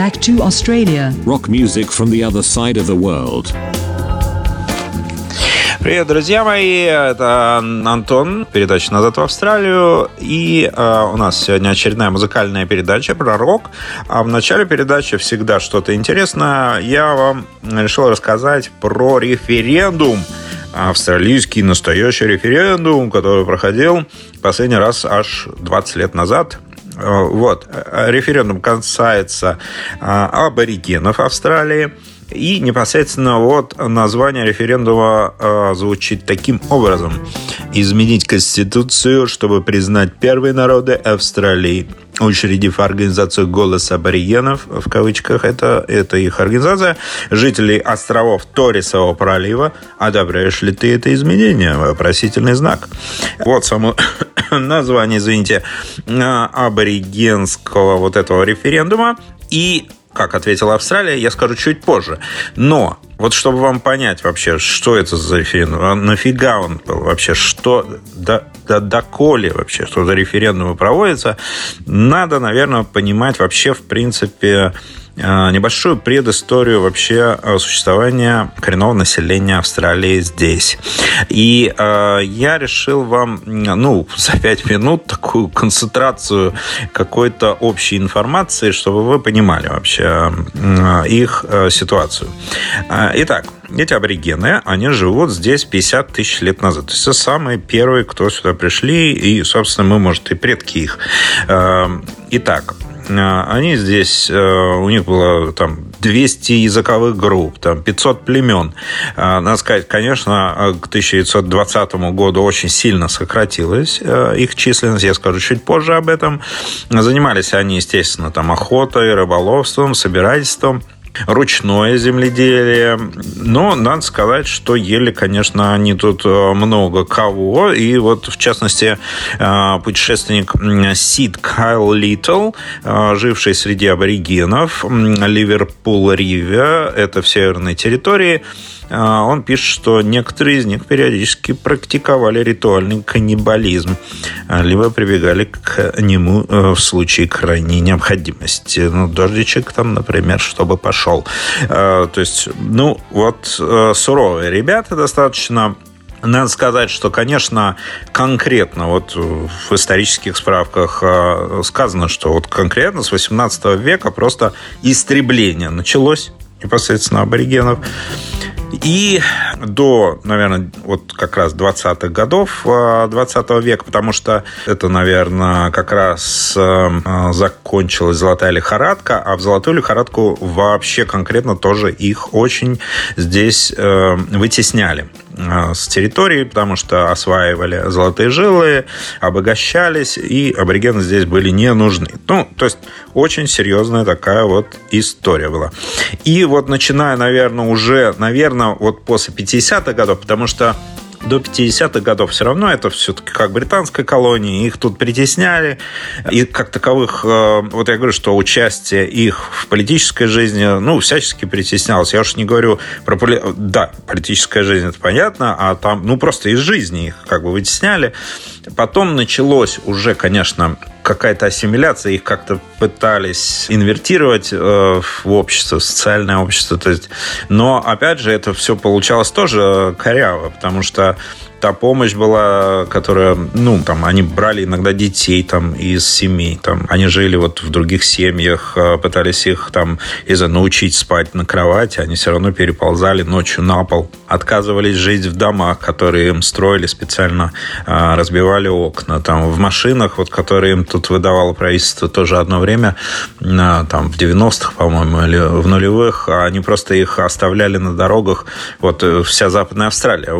Back to Australia. Rock music from the other side of the world. Привет, друзья мои, это Антон, передача «Назад в Австралию», и э, у нас сегодня очередная музыкальная передача про рок, а в начале передачи всегда что-то интересное. Я вам решил рассказать про референдум, австралийский настоящий референдум, который проходил последний раз аж 20 лет назад, вот. Референдум касается аборигенов Австралии. И непосредственно вот название референдума э, звучит таким образом. Изменить Конституцию, чтобы признать первые народы Австралии. Учредив организацию «Голос аборигенов», в кавычках, это, это их организация, жителей островов Торисового пролива. Одобряешь ли ты это изменение? Вопросительный знак. Вот само название, извините, аборигенского вот этого референдума. И как ответила Австралия, я скажу чуть позже. Но вот чтобы вам понять вообще, что это за референдум, а нафига он был вообще, что, да, да, доколе вообще, что за референдумы проводятся, надо, наверное, понимать вообще, в принципе, небольшую предысторию вообще э, существования коренного населения Австралии здесь. И э, я решил вам, ну, за пять минут такую концентрацию какой-то общей информации, чтобы вы понимали вообще э, их э, ситуацию. Итак, эти аборигены, они живут здесь 50 тысяч лет назад. То есть это самые первые, кто сюда пришли, и, собственно, мы, может, и предки их. Итак, они здесь, э, у них было там 200 языковых групп, там 500 племен. Э, надо сказать, конечно, к 1920 году очень сильно сократилась их численность, я скажу чуть позже об этом. Занимались они, естественно, там охотой, рыболовством, собирательством ручное земледелие. Но надо сказать, что ели, конечно, они тут э, много кого. И вот, в частности, э, путешественник Сид Кайл Литл, э, живший среди аборигенов, Ливерпул-Риве, это в северной территории, он пишет, что некоторые из них периодически практиковали ритуальный каннибализм, а, либо прибегали к нему э, в случае крайней необходимости. Ну, дождичек там, например, чтобы пошел. А, то есть, ну, вот э, суровые ребята достаточно надо сказать, что, конечно, конкретно вот в исторических справках сказано, что вот конкретно с 18 века просто истребление началось непосредственно аборигенов. И до, наверное, вот как раз 20-х годов 20 э, века, потому что это, наверное, как раз э, закончилась золотая лихорадка, а в золотую лихорадку вообще конкретно тоже их очень здесь э, вытесняли. Э, с территории, потому что осваивали золотые жилы, обогащались, и аборигены здесь были не нужны. Ну, то есть очень серьезная такая вот история была. И вот начиная, наверное, уже, наверное, вот после 50-х годов, потому что до 50-х годов все равно это все-таки как британская колония, их тут притесняли, и как таковых, э, вот я говорю, что участие их в политической жизни, ну, всячески притеснялось. Я уж не говорю про... Да, политическая жизнь, это понятно, а там, ну, просто из жизни их как бы вытесняли. Потом началось уже, конечно, какая-то ассимиляция, их как-то пытались инвертировать э, в общество, в социальное общество. То есть, но, опять же, это все получалось тоже коряво, потому что та помощь была, которая, ну, там, они брали иногда детей там из семей, там, они жили вот в других семьях, э, пытались их там, из-за научить спать на кровати, они все равно переползали ночью на пол, отказывались жить в домах, которые им строили специально, э, разбивали окна, там, в машинах, вот, которые им тут выдавало правительство тоже одно время, там, в 90-х, по-моему, или в нулевых, они просто их оставляли на дорогах, вот, э, вся Западная Австралия,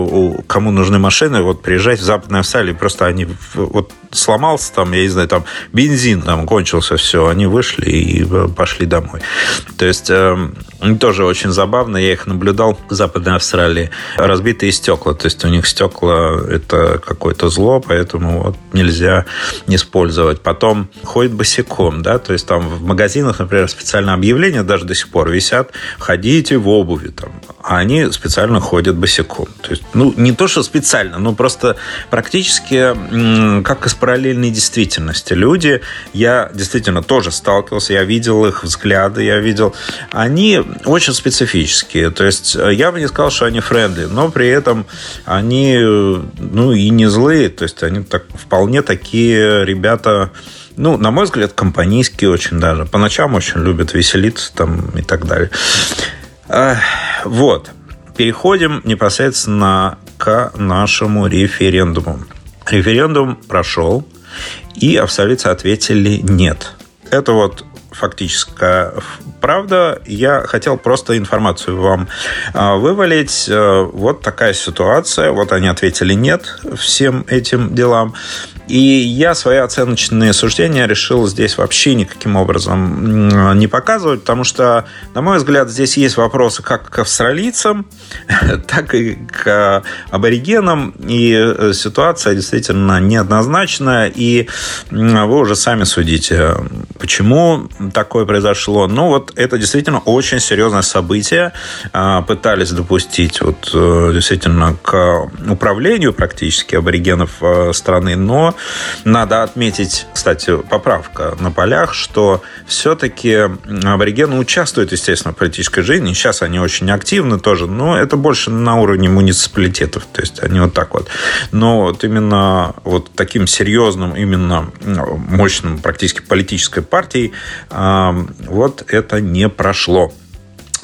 кому нужны машины, машины, вот приезжать в Западную Австралию, просто они вот сломался там, я не знаю, там бензин там кончился, все, они вышли и пошли домой. То есть э, тоже очень забавно, я их наблюдал в Западной Австралии. Разбитые стекла, то есть у них стекла это какое-то зло, поэтому вот нельзя не использовать. Потом ходит босиком, да, то есть там в магазинах, например, специальное объявление даже до сих пор висят, ходите в обуви там, а они специально ходят босиком. То есть, ну, не то, что специально, но просто практически как из параллельной действительности. Люди, я действительно тоже сталкивался, я видел их взгляды, я видел, они очень специфические. То есть э, я бы не сказал, что они френдли, но при этом они, э, ну, и не злые. То есть они так, вполне такие ребята, ну, на мой взгляд, компанейские очень даже. По ночам очень любят веселиться там и так далее. Вот. Переходим непосредственно к нашему референдуму. Референдум прошел, и австралийцы ответили «нет». Это вот фактическая правда. Я хотел просто информацию вам а, вывалить. Э, вот такая ситуация. Вот они ответили «нет» всем этим делам. И я свои оценочные суждения решил здесь вообще никаким образом не показывать, потому что, на мой взгляд, здесь есть вопросы как к австралийцам, так и к аборигенам. И э, ситуация действительно неоднозначная. И вы уже сами судите, почему такое произошло. Ну, вот это действительно очень серьезное событие. А, пытались допустить вот э, действительно к управлению практически аборигенов э, страны, но надо отметить, кстати, поправка на полях, что все-таки аборигены участвуют, естественно, в политической жизни. Сейчас они очень активны тоже, но это больше на уровне муниципалитетов. То есть они вот так вот. Но вот именно вот таким серьезным, именно мощным практически политической партией вот это не прошло.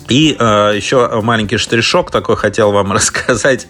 И э, еще маленький штришок такой хотел вам рассказать,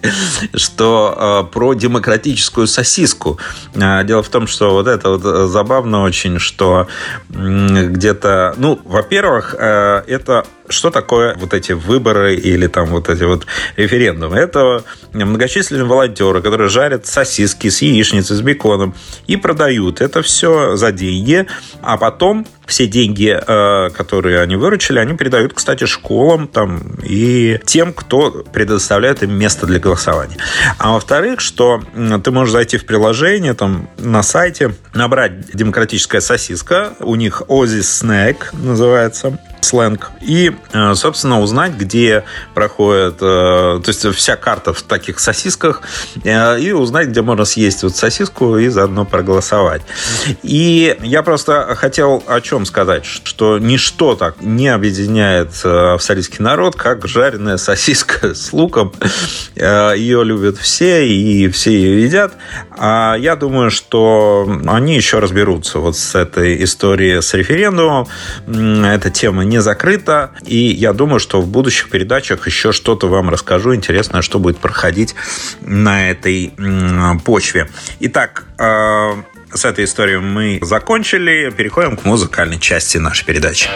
что э, про демократическую сосиску. Э, дело в том, что вот это вот забавно очень, что э, где-то, ну, во-первых, э, это что такое вот эти выборы или там вот эти вот референдумы? Это многочисленные волонтеры, которые жарят сосиски с яичницей, с беконом и продают это все за деньги, а потом все деньги, э, которые они выручили, они передают, кстати, школам там, и тем, кто предоставляет им место для голосования. А во-вторых, что ты можешь зайти в приложение там, на сайте, набрать демократическая сосиска, у них Ozzy Snack называется, сленг. И, э, собственно, узнать, где проходит, э, то есть вся карта в таких сосисках, э, и узнать, где можно съесть вот сосиску и заодно проголосовать. И я просто хотел о чем сказать, что ничто так не объединяет австралийский народ, как жареная сосиска с луком. Ее любят все, и все ее едят. А я думаю, что они еще разберутся вот с этой историей с референдумом. Эта тема не закрыта, и я думаю, что в будущих передачах еще что-то вам расскажу интересное, что будет проходить на этой почве. Итак, э, с этой историей мы закончили. Переходим к музыкальной части нашей передачи.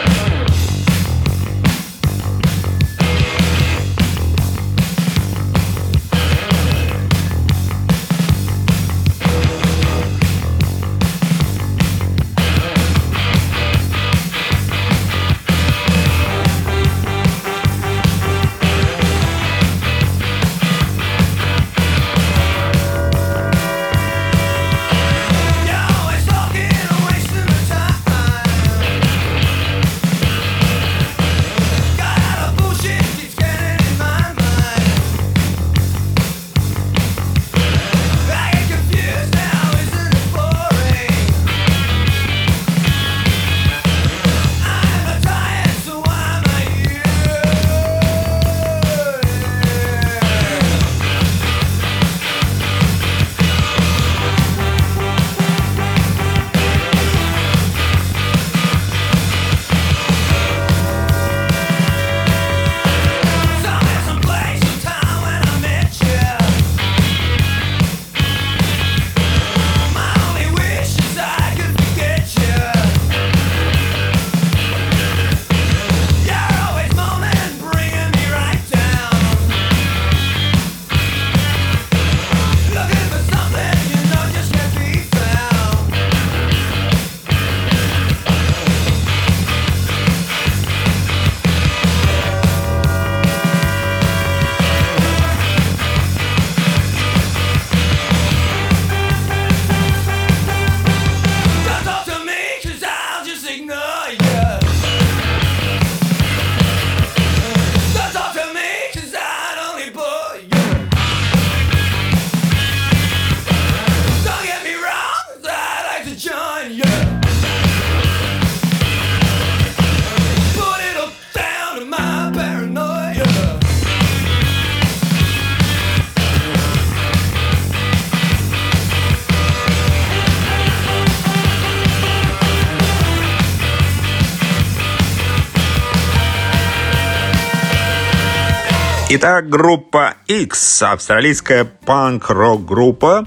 Итак, группа X, австралийская панк-рок-группа,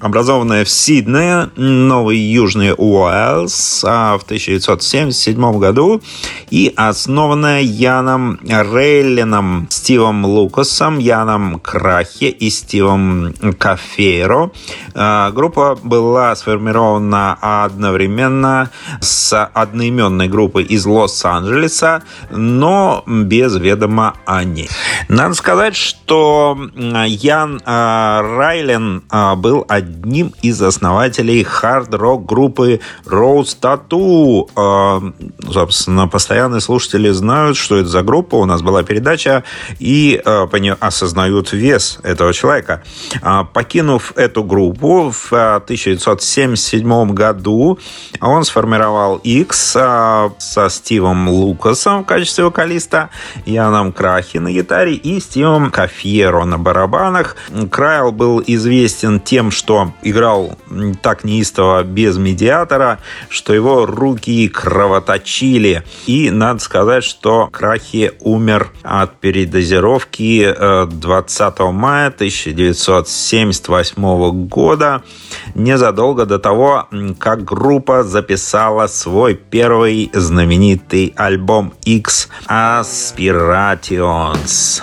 образованная в Сиднее, Новый Южный Уэллс в 1977 году и основанная Яном Рейлином, Стивом Лукасом, Яном Крахе и Стивом Кафейро. А, группа была сформирована одновременно с одноименной группой из Лос-Анджелеса, но без ведома о ней. Надо сказать, что Ян а, Райлен а, был одним из основателей хард-рок группы Rose Tattoo. А, собственно, постоянные слушатели знают, что это за группа. У нас была передача, и осознают вес этого человека. Покинув эту группу в 1977 году, он сформировал X со Стивом Лукасом в качестве вокалиста, Яном Крахи на гитаре и Стивом Кафьеро на барабанах. Крайл был известен тем, что играл так неистово без медиатора, что его руки кровоточили. И надо сказать, что Крахи умер от передозировки 20 э, мая 1978 года, незадолго до того, как группа записала свой первый знаменитый альбом X Aspirations.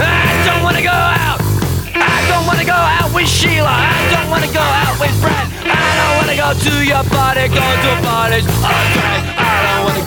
I don't wanna go out. I don't wanna go out with Sheila. I don't wanna go out with Brad. I don't wanna go to your party, go to parties. Okay, I don't wanna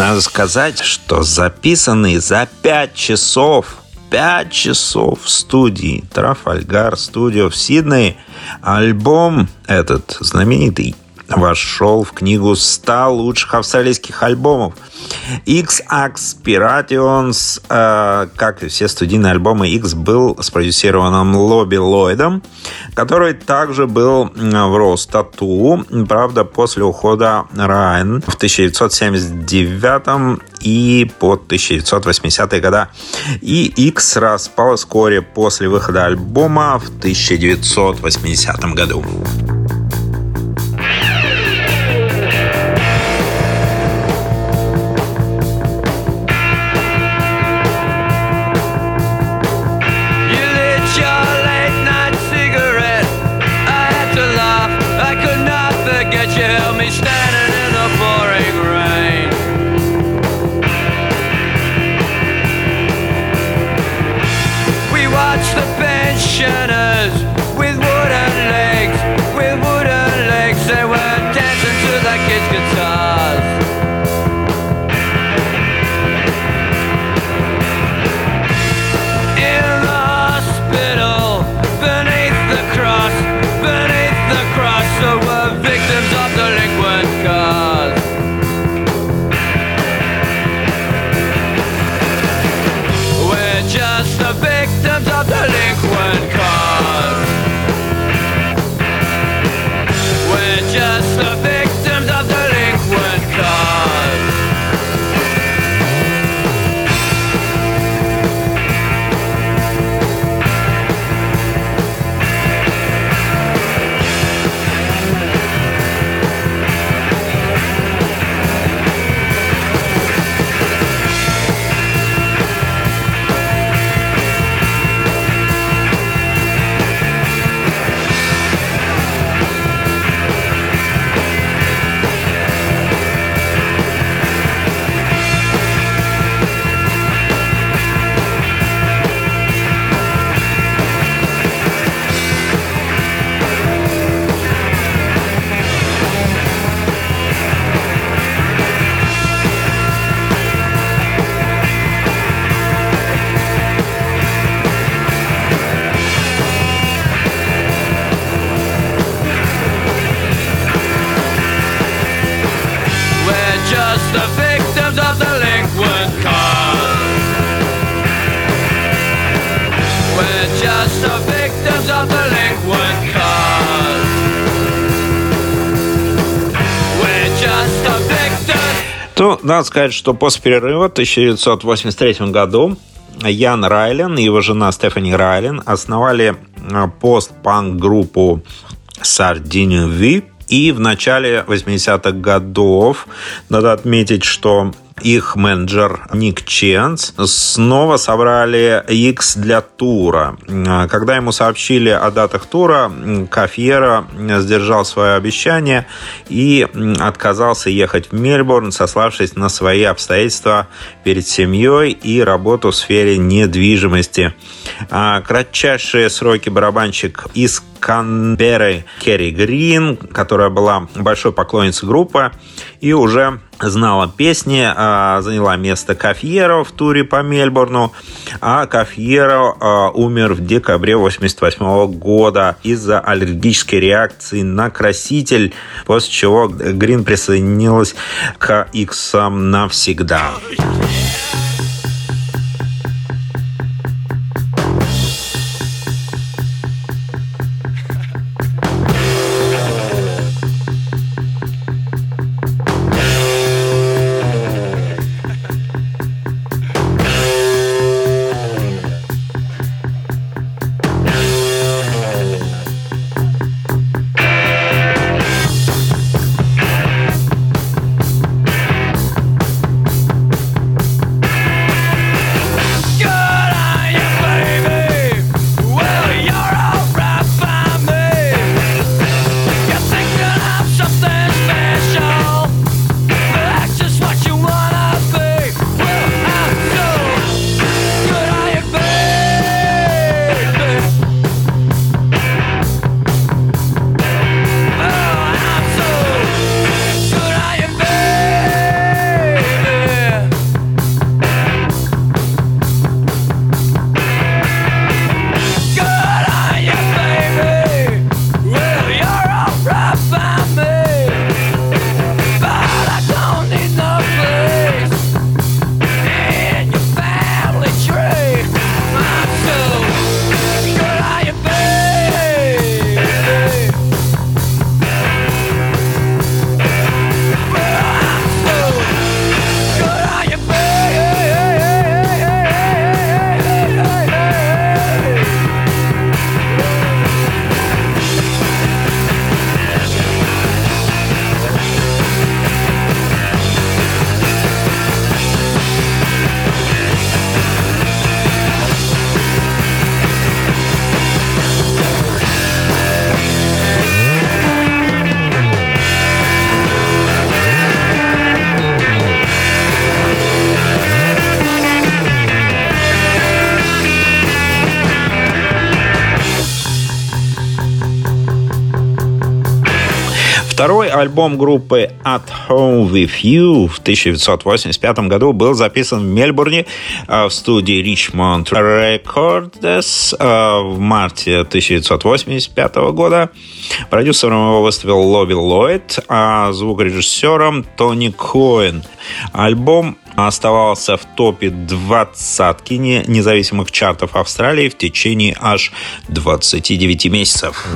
Надо сказать, что записанный за 5 часов 5 часов в студии Трафальгар Студио в Сиднее альбом этот знаменитый вошел в книгу 100 лучших австралийских альбомов. X Aspirations, э, как и все студийные альбомы X, был спродюсирован Лобби Ллойдом, который также был в Tattoo, правда, после ухода Райан в 1979 и по 1980-е года. И X распал вскоре после выхода альбома в 1980 году. Victims of delinquent cars. We're just the victims of delinquent cars. We're just the victims. То надо сказать, что после перерыва в 1983 году Ян Райлен и его жена Стефани Райлен основали э, постпанк-группу Sardinian V. И в начале 80-х годов надо отметить, что их менеджер Ник Ченс снова собрали X для тура. Когда ему сообщили о датах тура, Кафьера сдержал свое обещание и отказался ехать в Мельбурн, сославшись на свои обстоятельства перед семьей и работу в сфере недвижимости. А кратчайшие сроки барабанщик из Канберры Керри Грин, которая была большой поклонницей группы и уже знала песни, а, заняла место Кафьеро в туре по Мельбурну, а Кафьеро а, умер в декабре 1988 года из-за аллергической реакции на краситель, после чего Грин присоединилась к X навсегда. Второй альбом группы At Home With You в 1985 году был записан в Мельбурне э, в студии Richmond Records э, в марте 1985 года. Продюсером его выступил Лоби Ллойд, а звукорежиссером Тони Коэн. Альбом оставался в топе двадцатки независимых чартов Австралии в течение аж 29 месяцев.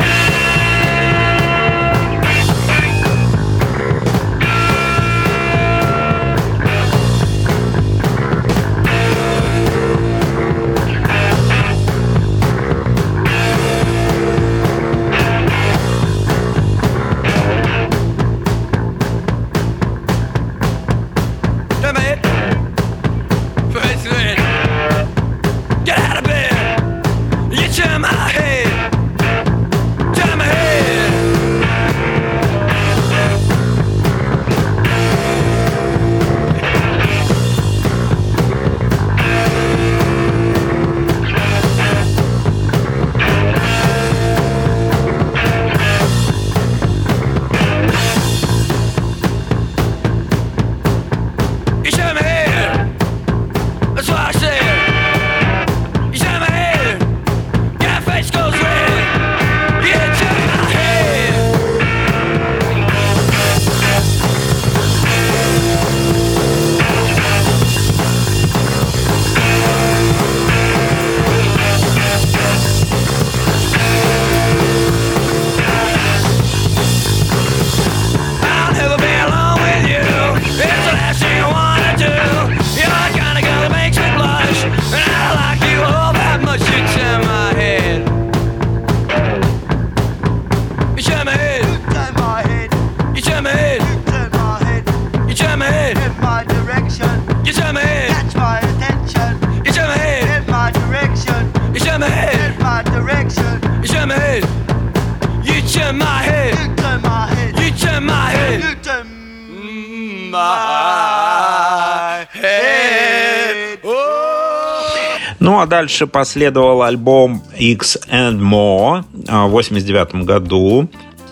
А дальше последовал альбом X and More а, в 89 году.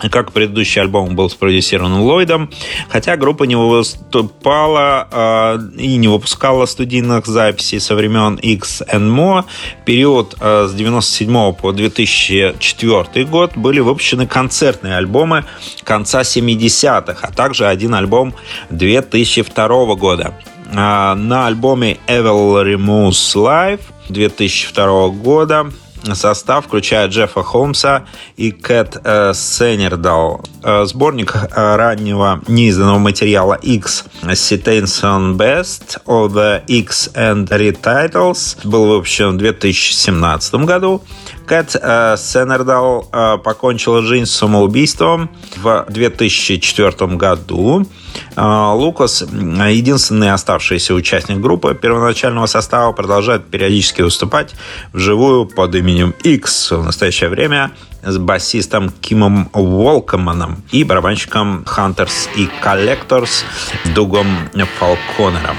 Как предыдущий альбом был спродюсирован Ллойдом, хотя группа не выступала э, и не выпускала студийных записей со времен X and More. Период э, с 97 по 2004 год были выпущены концертные альбомы конца 70-х, а также один альбом 2002 года. На альбоме Evil Removes Live 2002 года Состав включает Джеффа Холмса и Кэт э, Сенердал. Э, сборник э, раннего неизданного материала X Citation Best of the X and Retitles был выпущен в 2017 году. Кэт э, Сенердал э, покончила жизнь самоубийством в 2004 году. Э, Лукас, единственный оставшийся участник группы первоначального состава, продолжает периодически выступать вживую под именем X в настоящее время с басистом Кимом Волкоманом и барабанщиком Hunters и Collectors Дугом Фалконером.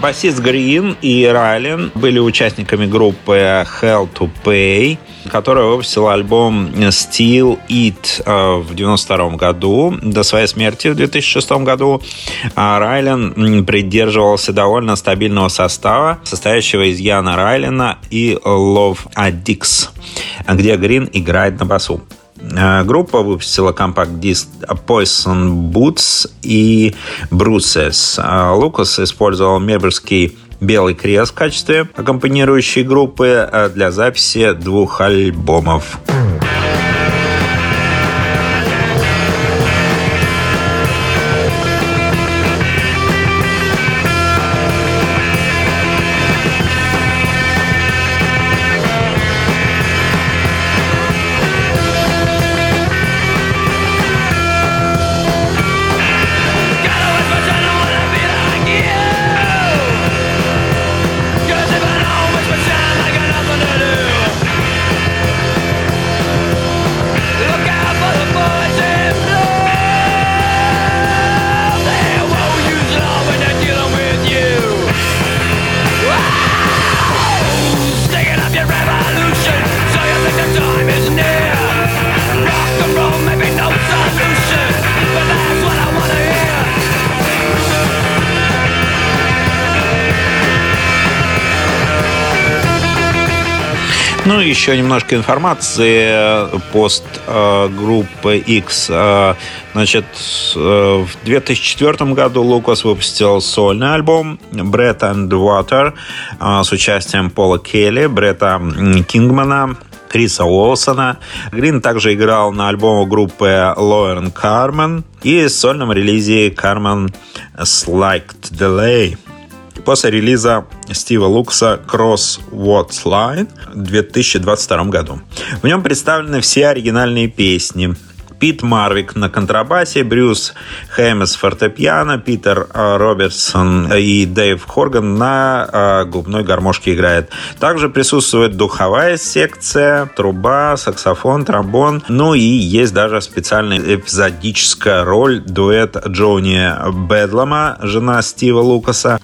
Басист Грин и Райлен были участниками группы Hell to Pay, которая выпустила альбом Steel It э, в 92 году. До своей смерти в 2006 году а Райлен придерживался довольно стабильного состава, состоящего из Яна Райлена и Love Addicts, где Грин играет на басу. Э, группа выпустила компакт-диск Poison Boots и Bruces. Лукас использовал мебельский Белый Крест в качестве аккомпанирующей группы э, для записи двух альбомов. Gotta еще немножко информации. Пост э, группы X. Э, значит, э, в 2004 году Лукас выпустил сольный альбом Bread and Water э, с участием Пола Келли, Бретта Кингмана, Криса Уолсона. Грин также играл на альбоме группы Лоэрн Кармен и сольном релизе Кармен Slight Delay после релиза Стива Лукса Cross What's Line в 2022 году. В нем представлены все оригинальные песни. Пит Марвик на контрабасе, Брюс Хэммес фортепиано, Питер э, Робертсон и Дэйв Хорган на э, губной гармошке играет. Также присутствует духовая секция, труба, саксофон, тромбон. Ну и есть даже специальная эпизодическая роль дуэт Джони Бедлама, жена Стива Лукаса.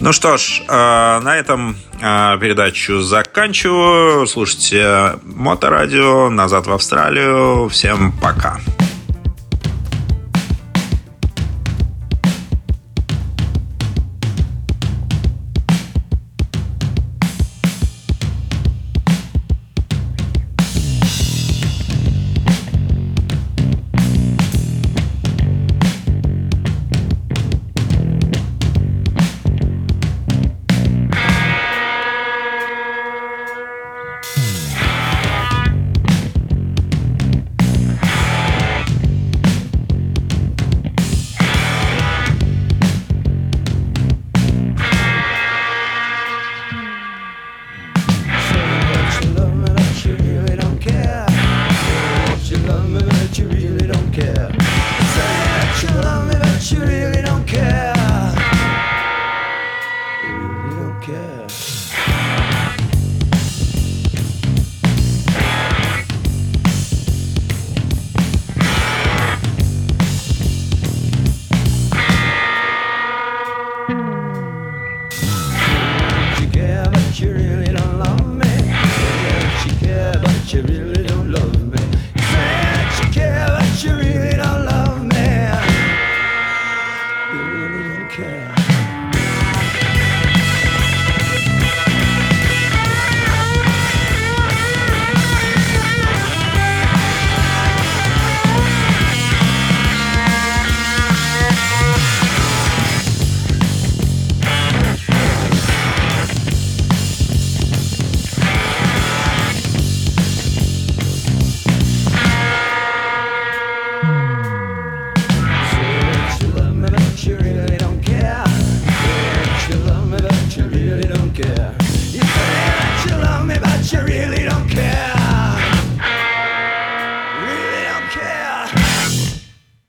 Ну что ж, э, на этом передачу заканчиваю. Слушайте Моторадио, назад в Австралию. Всем пока. Machiavelli.